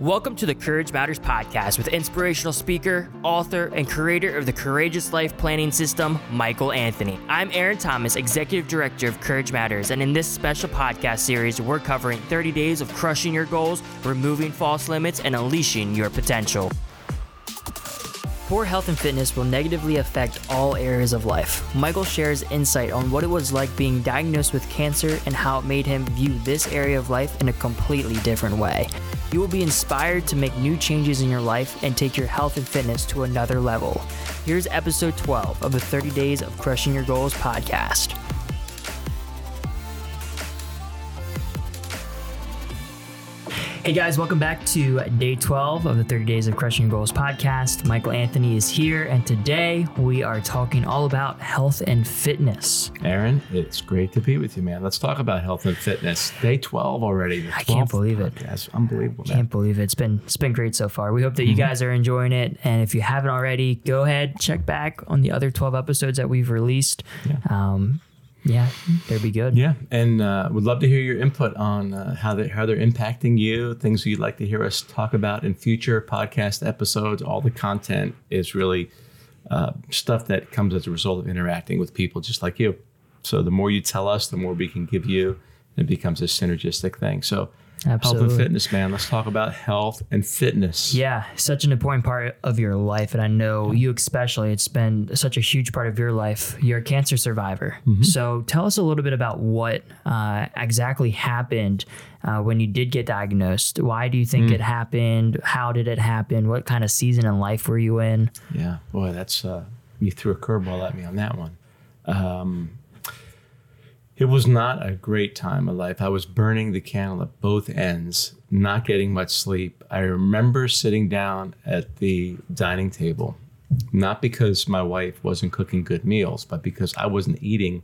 Welcome to the Courage Matters podcast with inspirational speaker, author, and creator of the Courageous Life Planning System, Michael Anthony. I'm Aaron Thomas, Executive Director of Courage Matters, and in this special podcast series, we're covering 30 days of crushing your goals, removing false limits, and unleashing your potential. Poor health and fitness will negatively affect all areas of life. Michael shares insight on what it was like being diagnosed with cancer and how it made him view this area of life in a completely different way. You will be inspired to make new changes in your life and take your health and fitness to another level. Here's episode 12 of the 30 Days of Crushing Your Goals podcast. Hey guys, welcome back to day 12 of the 30 Days of Crushing Goals podcast. Michael Anthony is here, and today we are talking all about health and fitness. Aaron, it's great to be with you, man. Let's talk about health and fitness. Day 12 already. I can't believe it. That's unbelievable, man. Can't believe it. It's been it's been great so far. We hope that you guys are enjoying it, and if you haven't already, go ahead check back on the other 12 episodes that we've released. Yeah. Um, yeah, they'd be good. Yeah, and uh, would love to hear your input on uh, how they how they're impacting you. Things you'd like to hear us talk about in future podcast episodes. All the content is really uh, stuff that comes as a result of interacting with people just like you. So the more you tell us, the more we can give you. And it becomes a synergistic thing. So health Absolutely. and fitness, man. Let's talk about health and fitness. Yeah, such an important part of your life. And I know you especially, it's been such a huge part of your life. You're a cancer survivor. So tell us a little bit about what uh, exactly happened uh, when you did get diagnosed. Why do you think it happened? How did it happen? What kind of season in life were you in? Yeah, boy, that's uh, you threw a curveball at me on that one. Um, it was not a great time of life. I was burning the candle at both ends, not getting much sleep. I remember sitting down at the dining table, not because my wife wasn't cooking good meals, but because I wasn't eating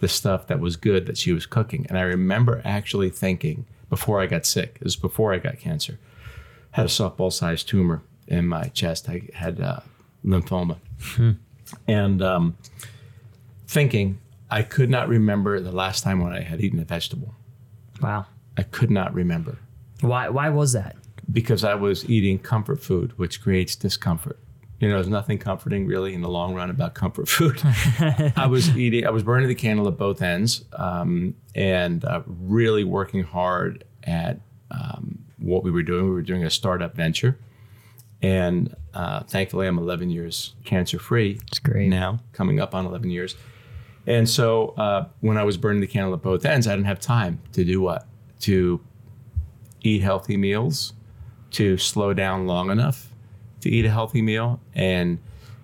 the stuff that was good that she was cooking. And I remember actually thinking before I got sick, it was before I got cancer, had a softball sized tumor in my chest. I had uh, lymphoma. And um, thinking, I could not remember the last time when I had eaten a vegetable. Wow. I could not remember Why, why was that? because I was eating comfort food, which creates discomfort. You know, there's nothing comforting really in the long run about comfort food. I was eating, I was burning the candle at both ends um, and uh, really working hard at um, what we were doing. We were doing a startup venture. And uh, thankfully, I'm 11 years cancer free It's great. now, coming up on 11 years. And so uh, when I was burning the candle at both ends, I didn't have time to do what? To eat healthy meals, to slow down long enough to eat a healthy meal. And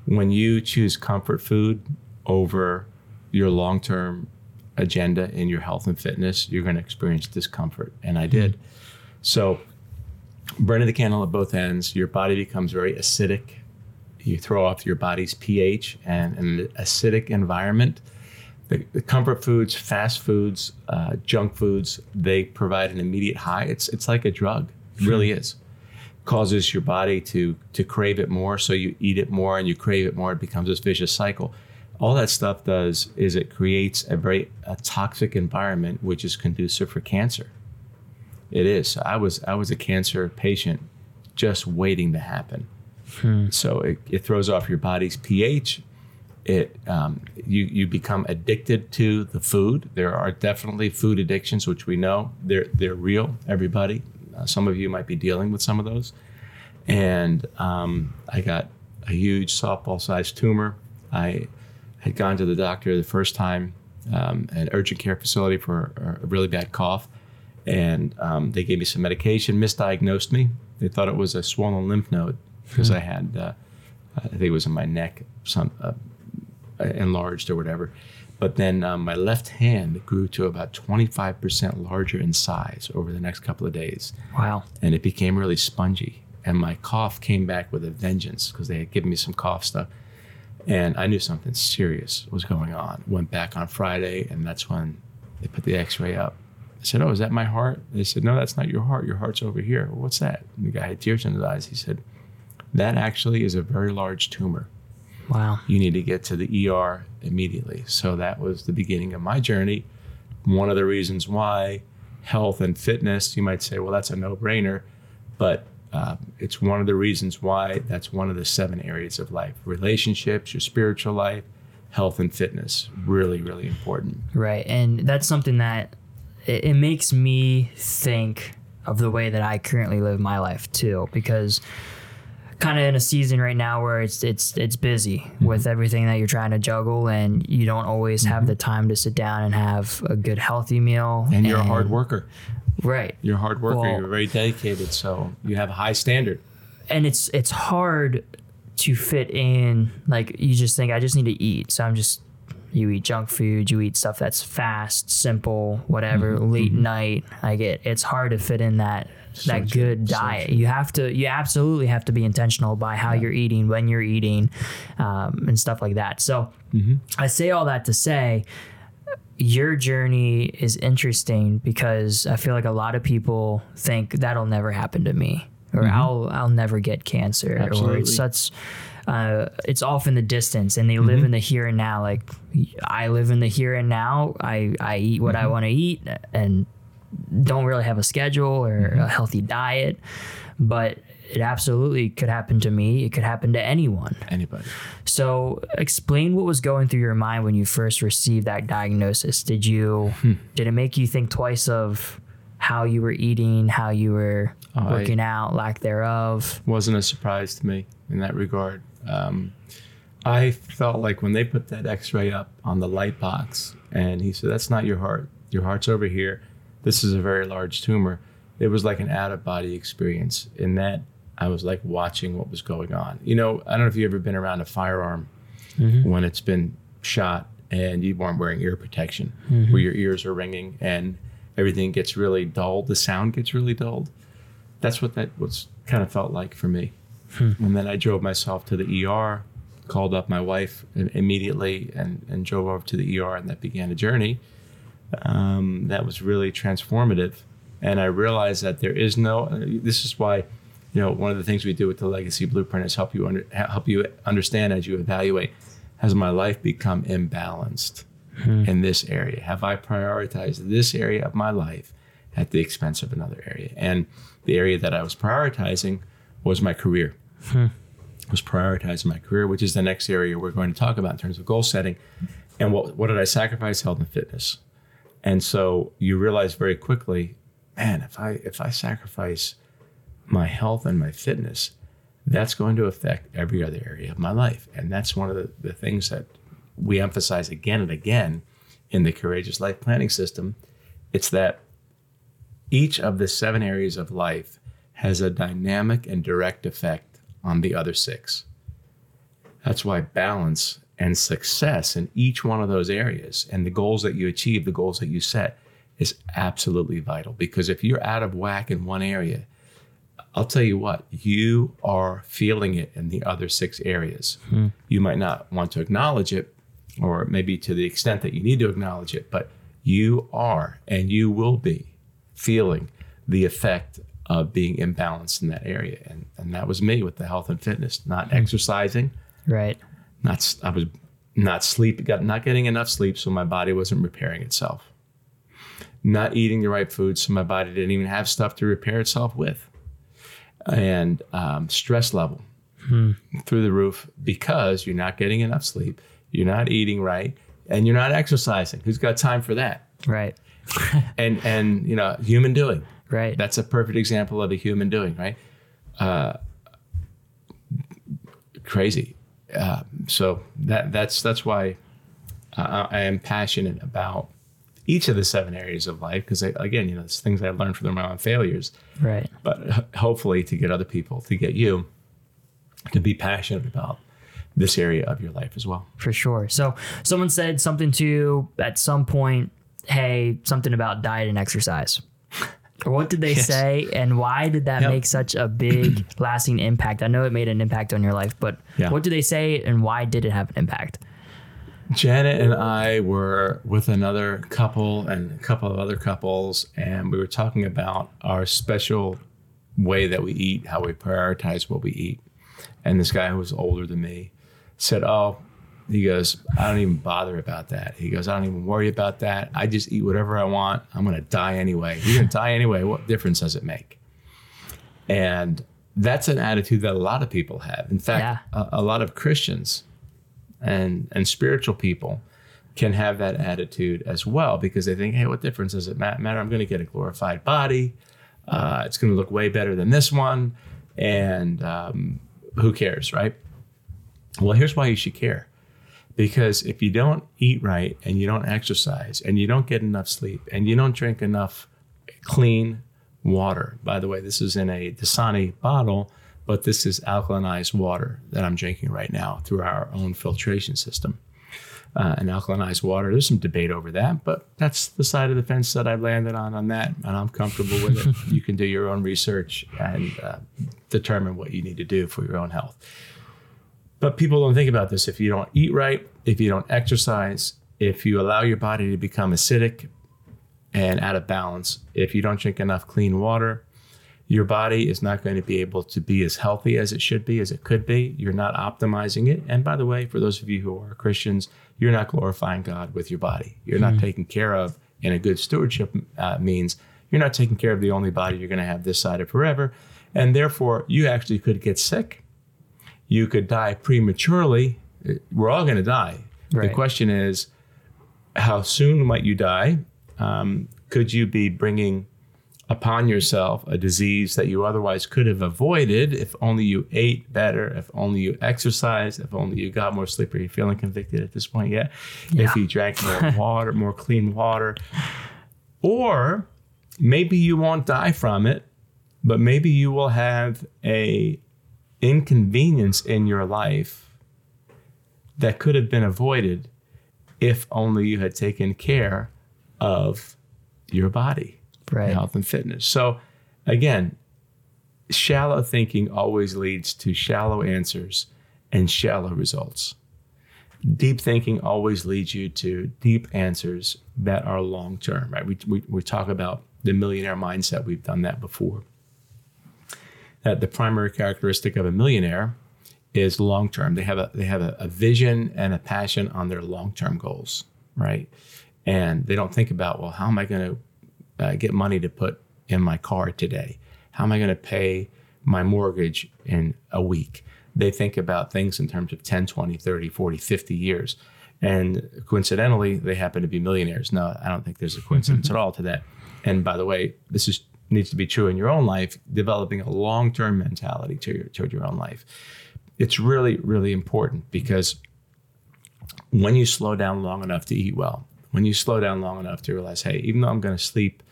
when you choose comfort food over your long term agenda in your health and fitness, you're going to experience discomfort. And I did. So, burning the candle at both ends, your body becomes very acidic. You throw off your body's pH, and in an acidic environment, the, the comfort foods, fast foods, uh, junk foods, they provide an immediate high. It's it's like a drug. It really is. Causes your body to to crave it more, so you eat it more, and you crave it more. It becomes this vicious cycle. All that stuff does is it creates a very a toxic environment, which is conducive for cancer. It is. I was I was a cancer patient, just waiting to happen. So it, it throws off your body's pH. It um, you you become addicted to the food. There are definitely food addictions, which we know they're they're real. Everybody, uh, some of you might be dealing with some of those. And um, I got a huge softball-sized tumor. I had gone to the doctor the first time, um, an urgent care facility for a really bad cough, and um, they gave me some medication, misdiagnosed me. They thought it was a swollen lymph node because I had, uh, I think it was in my neck, some uh, enlarged or whatever. But then um, my left hand grew to about 25% larger in size over the next couple of days Wow. and it became really spongy. And my cough came back with a vengeance because they had given me some cough stuff. And I knew something serious was going on. Went back on Friday, and that's when they put the x ray up. I said, Oh, is that my heart? They said, No, that's not your heart. Your heart's over here. Well, what's that? And the guy had tears in his eyes. He said, That actually is a very large tumor. Wow. You need to get to the ER immediately. So that was the beginning of my journey. One of the reasons why health and fitness, you might say, well, that's a no brainer. But uh, it's one of the reasons why that's one of the seven areas of life relationships, your spiritual life, health, and fitness. Really, really important. Right. And that's something that it, it makes me think of the way that I currently live my life too, because kind of in a season right now where it's it's it's busy Mm-hmm. with everything that you're trying to juggle and you don't always Mm-hmm. have the time to sit down and have a good healthy meal And you're a hard worker. right You're a hard worker. Well- you're very dedicated. So you have a high standard. and it's it's hard to fit in like you just think I just need to eat so I'm just you eat junk food you eat stuff that's fast simple whatever Mm-hmm. late night I get it's hard to fit in that that good diet you have to you absolutely have to be intentional by how you're eating when you're eating um, and stuff like that so Mm-hmm. I say all that to say your journey is interesting because I feel like a lot of people think that'll never happen to me or I'll I'll never get cancer or Mm-hmm. It's such uh, it's off in the distance and they live Mm-hmm. in the here and now like I live in the here and now I I eat what Mm-hmm. I want to eat and don't really have a schedule or Mm-hmm. a healthy diet but it absolutely could happen to me it could happen to anyone Anybody. so, explain what was going through your mind when you first received that diagnosis. Did you Hmm. did it make you think twice of how you were eating, how you were Oh, I- working out, lack thereof? wasn't a surprise to me in that regard. Um, I felt like when they put that X-ray up on the light box, and he said, "That's not your heart. Your heart's over here. This is a very large tumor." It was like an out-of-body experience. In that, I was like watching what was going on. You know, I don't know if you've ever been around a firearm when it's been shot and you weren't wearing ear protection, where your ears are ringing and everything gets really dulled. The sound gets really dulled that's what that was kind of felt like for me. And then I drove myself to the ER, called up my wife immediately, and, and drove over to the ER, and that began a journey um, that was really transformative. And I realized that there is no. This is why, you know, one of the things we do with the Legacy Blueprint is help you under, help you understand as you evaluate. Has my life become imbalanced in this area? Have I prioritized this area of my life at the expense of another area? And the area that I was prioritizing was my career. Was prioritizing my career, which is the next area we're going to talk about in terms of goal setting. And what what did I sacrifice? Health and fitness. And so you realize very quickly, man, if I if I sacrifice my health and my fitness, that's going to affect every other area of my life. And that's one of the, the things that we emphasize again and again in the Courageous Life Planning System. It's that each of the seven areas of life has a dynamic and direct effect on the other six. That's why balance and success in each one of those areas and the goals that you achieve, the goals that you set, is absolutely vital. Because if you're out of whack in one area, I'll tell you what, you are feeling it in the other six areas. Hmm. You might not want to acknowledge it, or maybe to the extent that you need to acknowledge it, but you are and you will be feeling the effect of being imbalanced in that area. And, and that was me with the health and fitness, not hmm. exercising, Right. Not I was not sleep, got not getting enough sleep, so my body wasn't repairing itself. Not eating the right food, so my body didn't even have stuff to repair itself with. And um, stress level through the roof because you're not getting enough sleep, you're not eating right, and you're not exercising. Who's got time for that? Right. And and you know, human doing. Right. That's a perfect example of a human doing, right? Uh, crazy. Uh, so that that's that's why uh, I am passionate about each of the seven areas of life because again, you know, it's things I learned from my own failures, right. but hopefully to get other people, to get you, to be passionate about this area of your life as well. For sure. So someone said something to you at some point, hey, something about diet and exercise. What did they Yes. say and why did that Yep. make such a big lasting impact? I know it made an impact on your life, but Yeah. what did they say and why did it have an impact? Janet and I were with another couple and a couple of other couples, and we were talking about our special way that we eat, how we prioritize what we eat. And this guy who was older than me said, Oh, he goes, I don't even bother about that. He goes, I don't even worry about that. I just eat whatever I want. I'm going to die anyway. You're going to die anyway. What difference does it make? And that's an attitude that a lot of people have. In fact, a, a lot of Christians and and spiritual people can have that attitude as well because they think, hey, what difference does it matter? I'm going to get a glorified body. Uh, it's going to look way better than this one, and um, who cares, right? Well, here's why you should care. Because if you don't eat right and you don't exercise and you don't get enough sleep and you don't drink enough clean water, by the way, this is in a Dasani bottle, but this is alkalinized water that I'm drinking right now through our own filtration system. Uh, and alkalinized water, there's some debate over that, but that's the side of the fence that I've landed on on that, and I'm comfortable with it. you can do your own research and uh, determine what you need to do for your own health. But people don't think about this. If you don't eat right, if you don't exercise, if you allow your body to become acidic and out of balance, if you don't drink enough clean water, your body is not going to be able to be as healthy as it should be, as it could be. You're not optimizing it. And by the way, for those of you who are Christians, you're not glorifying God with your body. You're mm-hmm. not taking care of, and a good stewardship uh, means, you're not taking care of the only body you're going to have this side of forever. And therefore, you actually could get sick. You could die prematurely. We're all going to die. Right. The question is, how soon might you die? Um, could you be bringing upon yourself a disease that you otherwise could have avoided if only you ate better, if only you exercised, if only you got more sleep. Are you feeling convicted at this point yet? Yeah. If you drank more water, more clean water. Or maybe you won't die from it, but maybe you will have a inconvenience in your life that could have been avoided if only you had taken care of your body right. health and fitness. So again, shallow thinking always leads to shallow answers and shallow results. Deep thinking always leads you to deep answers that are long term, right? We, we, we talk about the millionaire mindset, we've done that before. That the primary characteristic of a millionaire is long term. They have a they have a, a vision and a passion on their long term goals, right? And they don't think about, well, how am I going to uh, get money to put in my car today? How am I going to pay my mortgage in a week? They think about things in terms of 10, 20, 30, 40, 50 years. And coincidentally, they happen to be millionaires. No, I don't think there's a coincidence at all to that. And by the way, this is needs to be true in your own life, developing a long-term mentality to your, toward your own life. It's really, really important because when you slow down long enough to eat well, when you slow down long enough to realize, hey, even though I'm going to sleep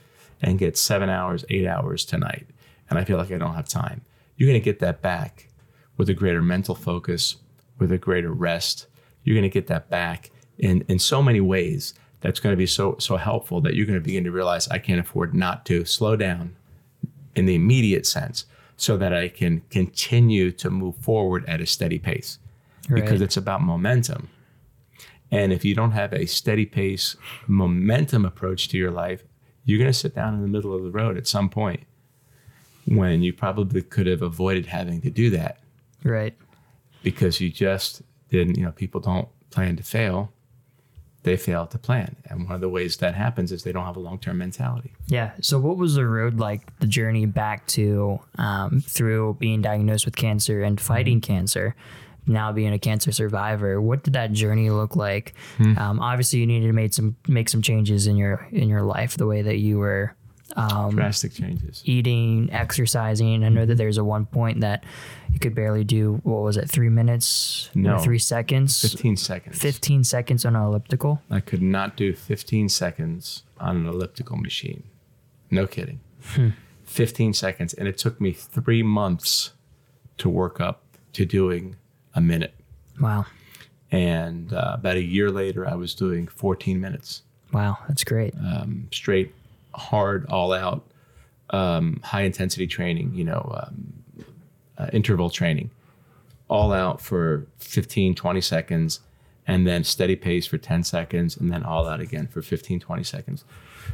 and get seven hours, eight hours tonight, and I feel like I don't have time, you're going to get that back with a greater mental focus, with a greater rest. You're going to get that back in, in so many ways that's going to be so so helpful that you're going to begin to realize I can't afford not to slow down in the immediate sense so that I can continue to move forward at a steady pace right. because it's about momentum. And if you don't have a steady pace, momentum approach to your life, you're going to sit down in the middle of the road at some point when you probably could have avoided having to do that. Right. Because you just didn't, you know, people don't plan to fail. They fail to plan. And one of the ways that happens is they don't have a long term mentality. Yeah. So, what was the road like, the journey back to um, through being diagnosed with cancer and fighting mm-hmm. cancer? now being a cancer survivor what did that journey look like hmm. um, obviously you needed to make some make some changes in your in your life the way that you were um, drastic changes eating exercising i know that there's a one point that you could barely do what was it three minutes no three seconds 15 seconds 15 seconds on an elliptical i could not do 15 seconds on an elliptical machine no kidding hmm. 15 seconds and it took me three months to work up to doing a minute. Wow. And uh, about a year later, I was doing 14 minutes. Wow, that's great. Um, straight, hard, all out, um, high intensity training, you know, um, uh, interval training, all out for 15, 20 seconds, and then steady pace for 10 seconds, and then all out again for 15, 20 seconds.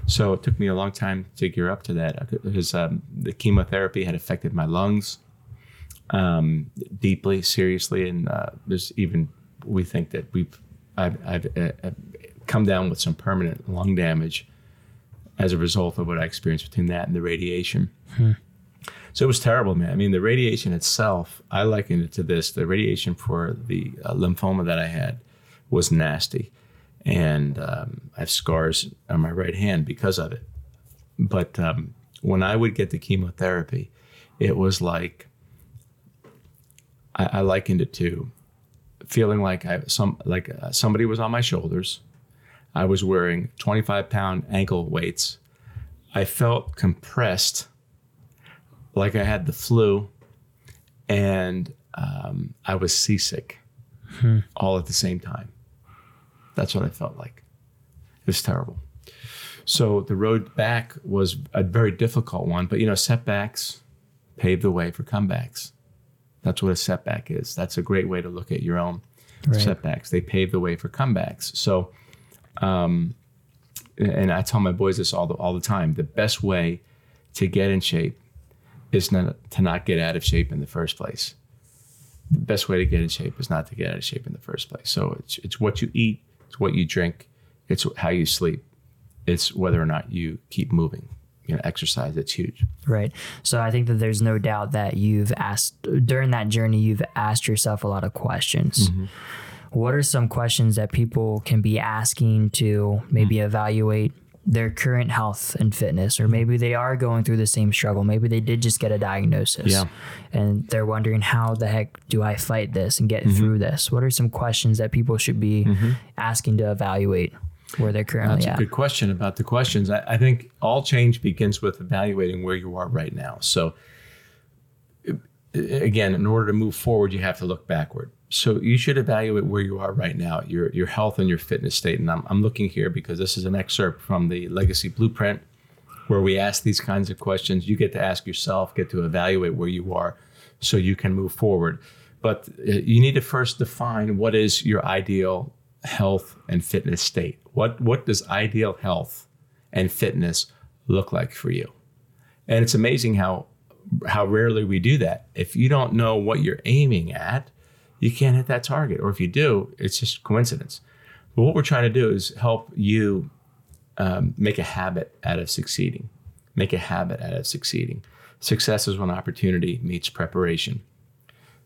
So it took me a long time to gear up to that because um, the chemotherapy had affected my lungs um, deeply, seriously, and uh, there's even we think that we've I've, I've uh, come down with some permanent lung damage as a result of what I experienced between that and the radiation. Hmm. So it was terrible, man. I mean, the radiation itself, I likened it to this. The radiation for the uh, lymphoma that I had was nasty. And um, I have scars on my right hand because of it. But um, when I would get the chemotherapy, it was like, I, I likened it to feeling like I some like uh, somebody was on my shoulders. I was wearing 25 pound ankle weights. I felt compressed, like I had the flu, and um, I was seasick, hmm. all at the same time. That's what I felt like. It was terrible. So the road back was a very difficult one, but you know, setbacks pave the way for comebacks. That's what a setback is. That's a great way to look at your own right. setbacks. They pave the way for comebacks. So, um, and I tell my boys this all the, all the time. The best way to get in shape is not to not get out of shape in the first place. The best way to get in shape is not to get out of shape in the first place. So it's it's what you eat, it's what you drink, it's how you sleep, it's whether or not you keep moving you know exercise it's huge right so i think that there's no doubt that you've asked during that journey you've asked yourself a lot of questions mm-hmm. What are some questions that people can be asking to maybe mm-hmm. evaluate their current health and fitness or maybe they are going through the same struggle maybe they did just get a diagnosis yeah. and they're wondering how the heck do i fight this and get mm-hmm. through this what are some questions that people should be mm-hmm. asking to evaluate where they're currently That's at. a good question about the questions. I, I, think all change begins with evaluating where you are right now. So, again, in order to move forward, you have to look backward. So you should evaluate where you are right now, your your health and your fitness state. And I'm, I'm looking here because this is an excerpt from the Legacy Blueprint, where we ask these kinds of questions. You get to ask yourself, get to evaluate where you are, so you can move forward. But uh, you need to first define what is your ideal health and fitness state. What what does ideal health and fitness look like for you? And it's amazing how how rarely we do that. If you don't know what you're aiming at, you can't hit that target. Or if you do, it's just coincidence. But what we're trying to do is help you um, make a habit out of succeeding. Make a habit out of succeeding. Success is when opportunity meets preparation.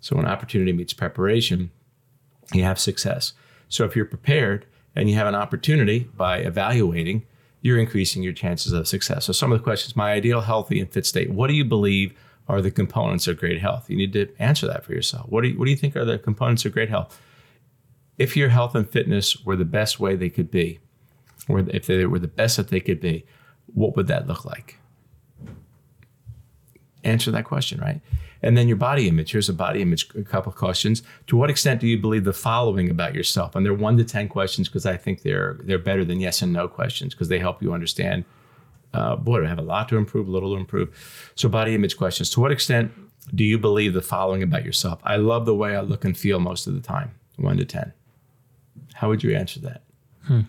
So when opportunity meets preparation, you have success. So if you're prepared, and you have an opportunity by evaluating, you're increasing your chances of success. So, some of the questions my ideal healthy and fit state, what do you believe are the components of great health? You need to answer that for yourself. What do you, what do you think are the components of great health? If your health and fitness were the best way they could be, or if they were the best that they could be, what would that look like? Answer that question, right? And then your body image. Here's a body image, a couple of questions. To what extent do you believe the following about yourself? And they're one to 10 questions because I think they're, they're better than yes and no questions because they help you understand, uh, boy, I have a lot to improve, a little to improve. So body image questions. To what extent do you believe the following about yourself? I love the way I look and feel most of the time, one to 10. How would you answer that? Hmm.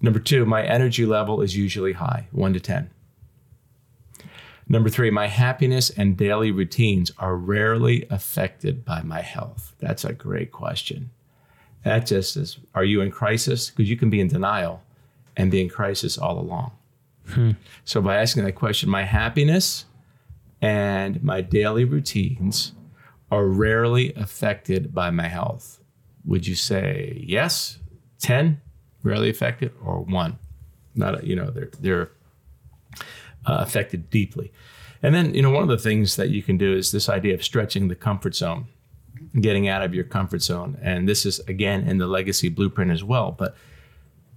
Number two, my energy level is usually high, one to 10. Number three, my happiness and daily routines are rarely affected by my health. That's a great question. That just is, are you in crisis? Because you can be in denial and be in crisis all along. Hmm. So by asking that question, my happiness and my daily routines are rarely affected by my health. Would you say yes, 10, rarely affected, or one? Not, you know, they're, they're uh, affected deeply. And then, you know, one of the things that you can do is this idea of stretching the comfort zone, getting out of your comfort zone. And this is, again, in the legacy blueprint as well. But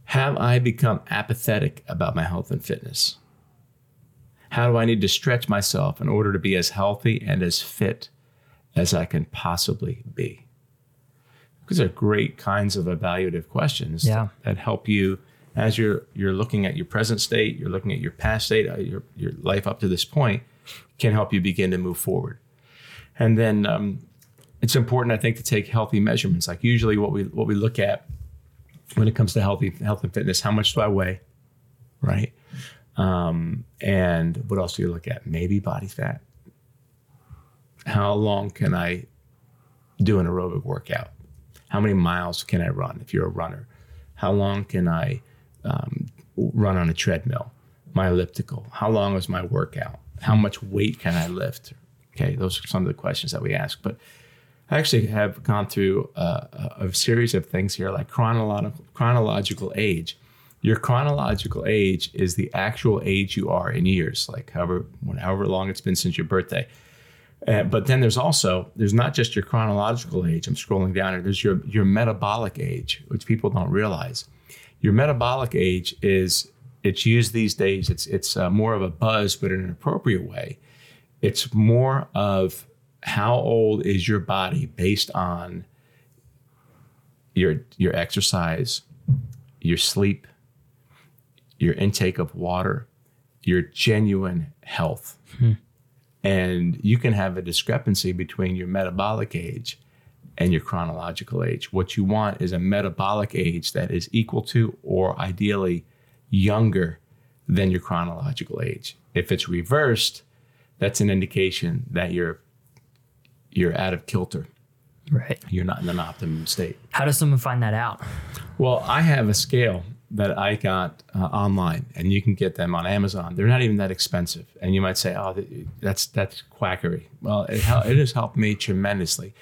have I become apathetic about my health and fitness? How do I need to stretch myself in order to be as healthy and as fit as I can possibly be? Because they're great kinds of evaluative questions yeah. that help you as you're you're looking at your present state, you're looking at your past state, uh, your your life up to this point, can help you begin to move forward. And then um, it's important, I think, to take healthy measurements. Like usually, what we what we look at when it comes to healthy health and fitness, how much do I weigh, right? Um, and what else do you look at? Maybe body fat. How long can I do an aerobic workout? How many miles can I run if you're a runner? How long can I um, run on a treadmill, my elliptical? How long is my workout? How much weight can I lift? Okay, those are some of the questions that we ask. But I actually have gone through a, a series of things here, like chronological chronological age. Your chronological age is the actual age you are in years, like however however long it's been since your birthday. Uh, but then there's also there's not just your chronological age. I'm scrolling down here. There's your your metabolic age, which people don't realize. Your metabolic age is it's used these days. It's it's uh, more of a buzz, but in an appropriate way. It's more of how old is your body based on your your exercise, your sleep, your intake of water, your genuine health. And you can have a discrepancy between your metabolic age and your chronological age. What you want is a metabolic age that is equal to or ideally younger than your chronological age. If it's reversed, that's an indication that you're you're out of kilter. Right. You're not in an optimum state. How does someone find that out? Well, I have a scale that I got uh, online, and you can get them on Amazon. They're not even that expensive, and you might say, "Oh, that's that's quackery." Well, it, it has helped me tremendously.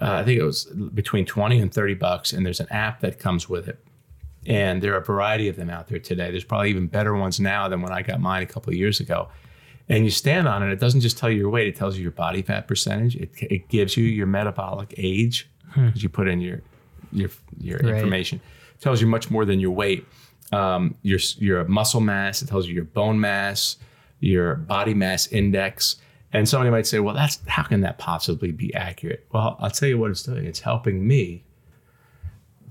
Uh, I think it was between twenty and thirty bucks, and there's an app that comes with it, and there are a variety of them out there today. There's probably even better ones now than when I got mine a couple of years ago. And you stand on it, it doesn't just tell you your weight; it tells you your body fat percentage. It, it gives you your metabolic age because hmm. you put in your your your right. information tells you much more than your weight. Um, your your muscle mass. It tells you your bone mass, your body mass index. And somebody might say, well, that's how can that possibly be accurate? Well, I'll tell you what it's doing. It's helping me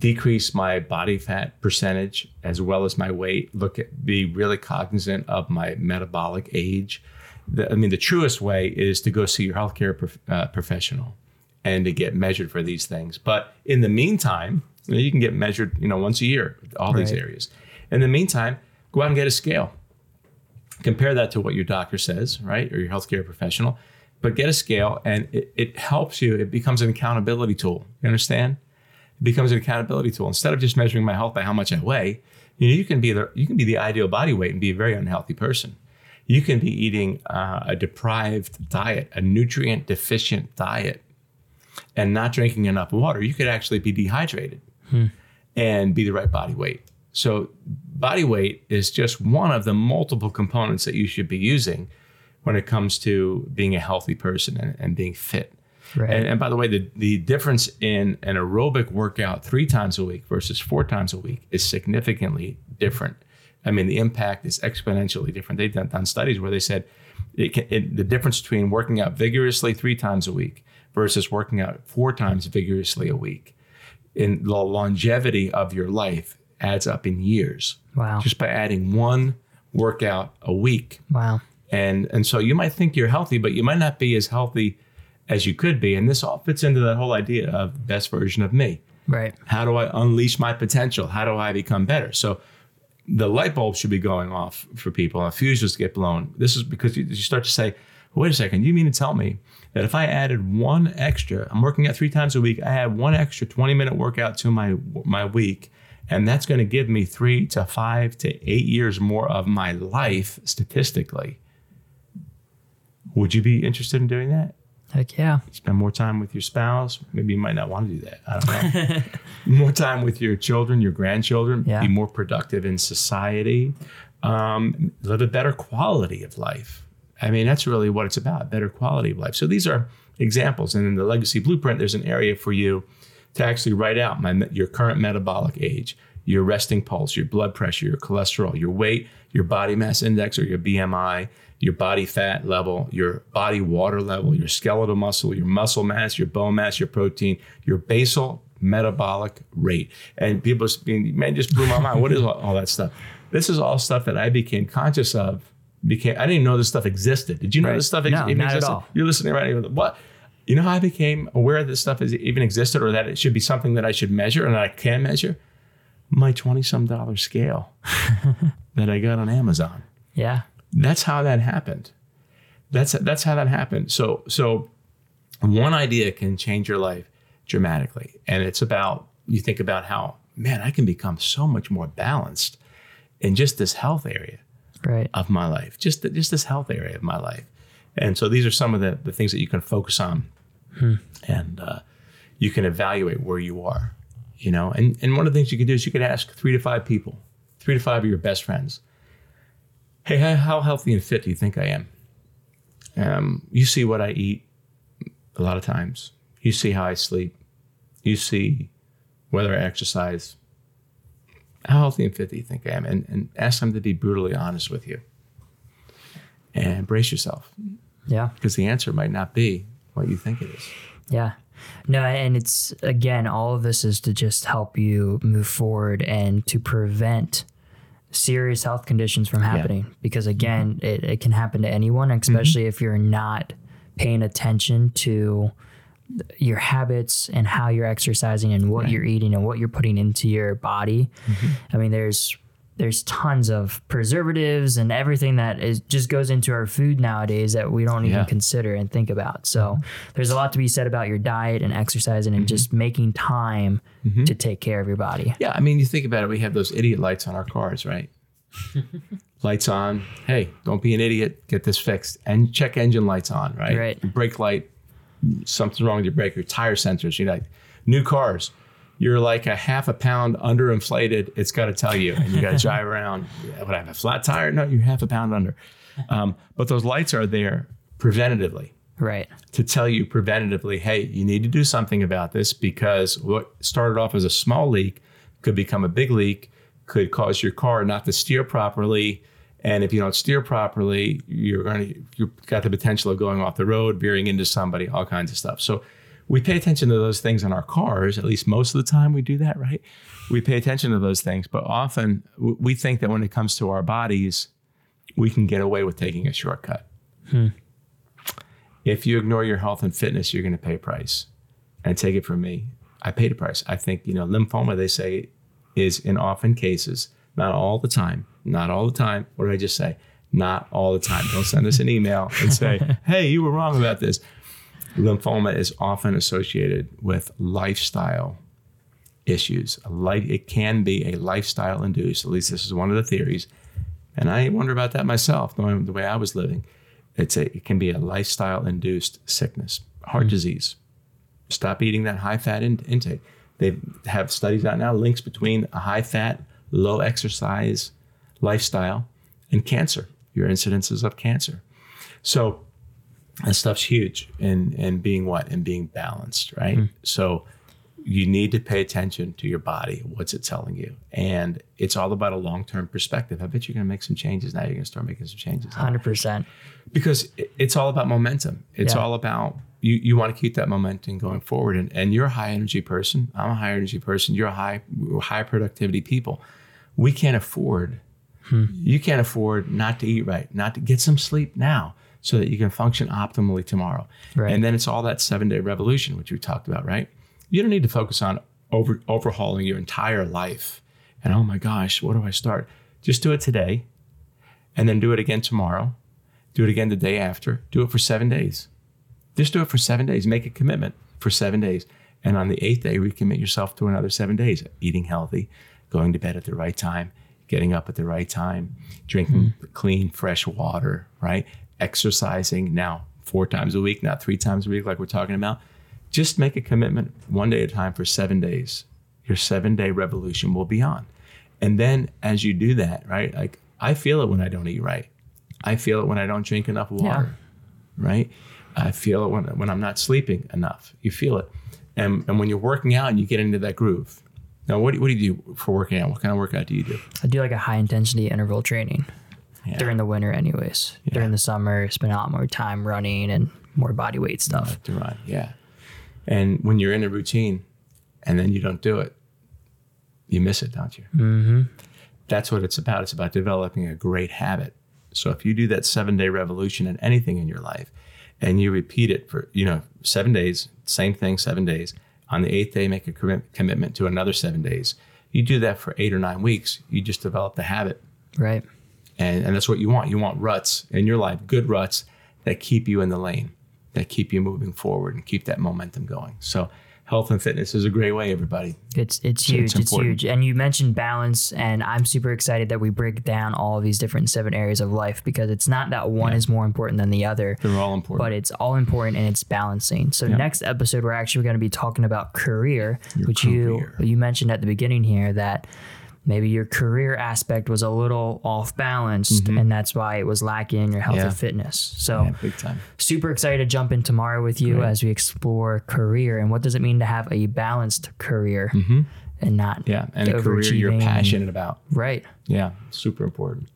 decrease my body fat percentage as well as my weight. Look at be really cognizant of my metabolic age. The, I mean, the truest way is to go see your healthcare prof, uh, professional and to get measured for these things. But in the meantime, you, know, you can get measured, you know, once a year, all right. these areas. In the meantime, go out and get a scale. Compare that to what your doctor says, right, or your healthcare professional. But get a scale, and it, it helps you. It becomes an accountability tool. You understand? It becomes an accountability tool instead of just measuring my health by how much I weigh. You know, you can be the you can be the ideal body weight and be a very unhealthy person. You can be eating uh, a deprived diet, a nutrient deficient diet, and not drinking enough water. You could actually be dehydrated hmm. and be the right body weight. So, body weight is just one of the multiple components that you should be using when it comes to being a healthy person and, and being fit. Right. And, and, by the way, the, the difference in an aerobic workout three times a week versus four times a week is significantly different. I mean, the impact is exponentially different. They've done, done studies where they said it can, it, the difference between working out vigorously three times a week versus working out four times vigorously a week in the longevity of your life adds up in years. Wow. Just by adding one workout a week. Wow. And and so you might think you're healthy, but you might not be as healthy as you could be. And this all fits into that whole idea of best version of me. Right. How do I unleash my potential? How do I become better? So the light bulb should be going off for people and fuses get blown. This is because you, you start to say, wait a second, you mean to tell me that if I added one extra, I'm working out three times a week, I add one extra 20 minute workout to my my week, and that's going to give me three to five to eight years more of my life statistically. Would you be interested in doing that? Heck yeah. Spend more time with your spouse. Maybe you might not want to do that. I don't know. more time with your children, your grandchildren. Yeah. Be more productive in society. Um, live a better quality of life. I mean, that's really what it's about better quality of life. So these are examples. And in the legacy blueprint, there's an area for you to actually write out my, your current metabolic age, your resting pulse, your blood pressure, your cholesterol, your weight, your body mass index or your BMI, your body fat level, your body water level, your skeletal muscle, your muscle mass, your bone mass, your protein, your basal metabolic rate. And people, man, just blew my mind. What is all that stuff? This is all stuff that I became conscious of became I didn't even know this stuff existed. Did you know right. this stuff no, even existed? At all. You're listening right now. What? You know how I became aware this stuff is even existed or that it should be something that I should measure and that I can measure? My 20 some dollar scale that I got on Amazon. Yeah. That's how that happened. That's that's how that happened. So so one idea can change your life dramatically. And it's about you think about how, man, I can become so much more balanced in just this health area right. of my life, just just this health area of my life. And so these are some of the, the things that you can focus on and uh, you can evaluate where you are, you know. And, and one of the things you can do is you could ask three to five people, three to five of your best friends, hey, how- how healthy and fit do you think I am? Um, you see what I eat a lot of times. You see how I sleep. You see whether I exercise. How healthy and fit do you think I am? And, and ask them to be brutally honest with you. And brace yourself Yeah. because the answer might not be what you think it is. Yeah. No, and it's again, all of this is to just help you move forward and to prevent serious health conditions from happening. Because mm-hmm. again, it, it can happen to anyone, mm-hmm. especially if you're not paying attention to your habits and how you're exercising and what you're eating and what you're putting into your body. Mm-hmm. I mean, there's there's tons of preservatives and everything that is just goes into our food nowadays that we don't even Yeah. consider and think about. So mm-hmm. there's a lot to be said about your diet and exercising and mm-hmm. just making time mm-hmm. to take care of your body. Yeah, I mean, you think about it. We have those idiot lights on our cars, right? lights on. Hey, don't be an idiot. Get this fixed. And check engine lights on, right? Right. Brake light. Something's wrong with your brake. Your tire sensors. You know, new cars. You're like a half a pound underinflated. It's got to tell you, and you got to drive around. Yeah, Would I have a flat tire? No, you're half a pound under. Um, but those lights are there preventatively Right. to tell you preventatively, hey, you need to do something about this because what started off as a small leak could become a big leak, could cause your car not to steer properly. And if you don't steer properly, you're going to, you've got the potential of going off the road, veering into somebody, all kinds of stuff. So we pay attention to those things in our cars, at least most of the time we do that, right? We pay attention to those things, but often we think that when it comes to our bodies, we can get away with taking a shortcut hmm. if you ignore your health and fitness, you're going to pay a price. And take it from me, I paid a price. I think, you know, lymphoma, they say, is in often cases, not all the time, not all the time. What did I just say? Not all the time. Don't send us an email and say, hey, you were wrong about this. Lymphoma is often associated with lifestyle issues. Life, it can be a lifestyle induced, at least this is one of the theories. And I wonder about that myself, knowing the way I was living. It's a, it can be a lifestyle induced sickness, heart hmm. disease. Stop eating that high fat in, intake. They have studies out now links between a high fat, low exercise lifestyle and cancer, your incidences of cancer. So that stuff's huge and and being what and being balanced, right? Hmm. So you need to pay attention to your body. What's it telling you? And it's all about a long term perspective. I bet you're going to make some changes now. You're going to start making some changes 100%. because it's all about momentum. It's Yeah. all about you. You want to keep that momentum going forward. And and you're a high energy person. I'm a high energy person. You're a high high productivity people. We can't afford. Hmm. You can't afford not to eat right, not to get some sleep now, so that you can function optimally tomorrow. Right. And then it's all that seven day revolution, which we talked about, right? You don't need to focus on over overhauling your entire life. And oh my gosh, what do I start? Just do it today, and then do it again tomorrow. Do it again the day after. Do it for seven days. Just do it for seven days. Make a commitment for seven days. And on the eighth day, recommit yourself to another seven days. Eating healthy, going to bed at the right time, getting up at the right time, drinking hmm. clean, fresh water, right? Exercising now four times a week, not three times a week, like we're talking about. Just make a commitment one day at a time for seven days. Your seven day revolution will be on. And then as you do that, right? Like I feel it when I don't eat right. I feel it when I don't drink enough water, right? I feel it when, when I'm not sleeping enough. You feel it. And, and when you're working out and you get into that groove. Now, what, do- what do you do for working out? What kind of workout do you do? I do like a high intensity interval training Yeah. during the winter, anyways. During the summer, spend a lot more time running and more body weight stuff. to run. Yeah. And when you're in a routine and then you don't do it, you miss it, don't you? Mm-hmm. That's what it's about. It's about developing a great habit. So if you do that seven day revolution in anything in your life and you repeat it for, you know, seven days, same thing, seven days, on the eighth day, make a commi- commitment to another seven days. You do that for eight or nine weeks, you just develop the habit. Right. And, and that's what you want. You want ruts in your life, good ruts that keep you in the lane, that keep you moving forward and keep that momentum going. So health and fitness is a great way, everybody. It's it's So huge. it's It's, huge. And you mentioned balance, and I'm super excited that we break down all of these different seven areas of life because it's not that one Yeah. is more important than the other. They're all important. But it's all important and it's balancing. So next episode, we're actually going to be talking about career, which career. you you mentioned at the beginning here that maybe your career aspect was a little off balanced, and that's why it was lacking in your health Mm-hmm. Yeah. and fitness. So yeah, big time. super excited to jump in tomorrow with you Great. as we explore career and what does it mean to have a balanced career and not Mm-hmm. Yeah, and a career you're passionate about. right Yeah, super important.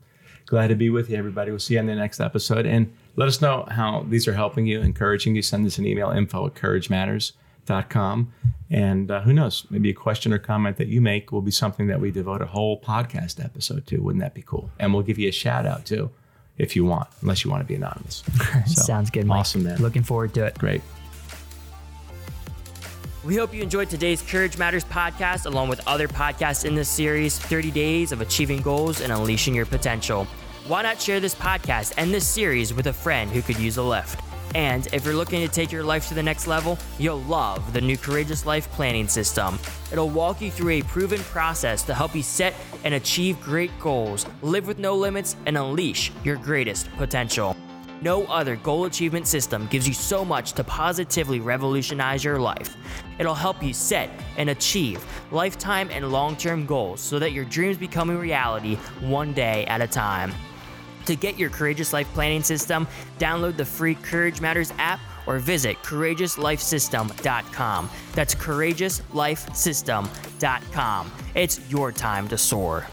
Glad to be with you, everybody. We'll see you on the next episode. And let us know how these are helping you, encouraging you. Send us an email, info at couragematters.com. And uh, who knows, maybe a question or comment that you make will be something that we devote a whole podcast episode to. Wouldn't that be cool? And we'll give you a shout out too, if you want, unless you want to be anonymous. So, sounds good Mike. Awesome, man. looking forward to it Great. we hope you enjoyed today's courage matters podcast along with other podcasts in this series 30 days of achieving goals and unleashing your potential why not share this podcast and this series with a friend who could use a lift and if you're looking to take your life to the next level, you'll love the new Courageous Life Planning System. It'll walk you through a proven process to help you set and achieve great goals, live with no limits, and unleash your greatest potential. No other goal achievement system gives you so much to positively revolutionize your life. It'll help you set and achieve lifetime and long term goals so that your dreams become a reality one day at a time. To get your Courageous Life Planning System, download the free Courage Matters app or visit courageouslifesystem.com. That's courageouslifesystem.com. It's your time to soar.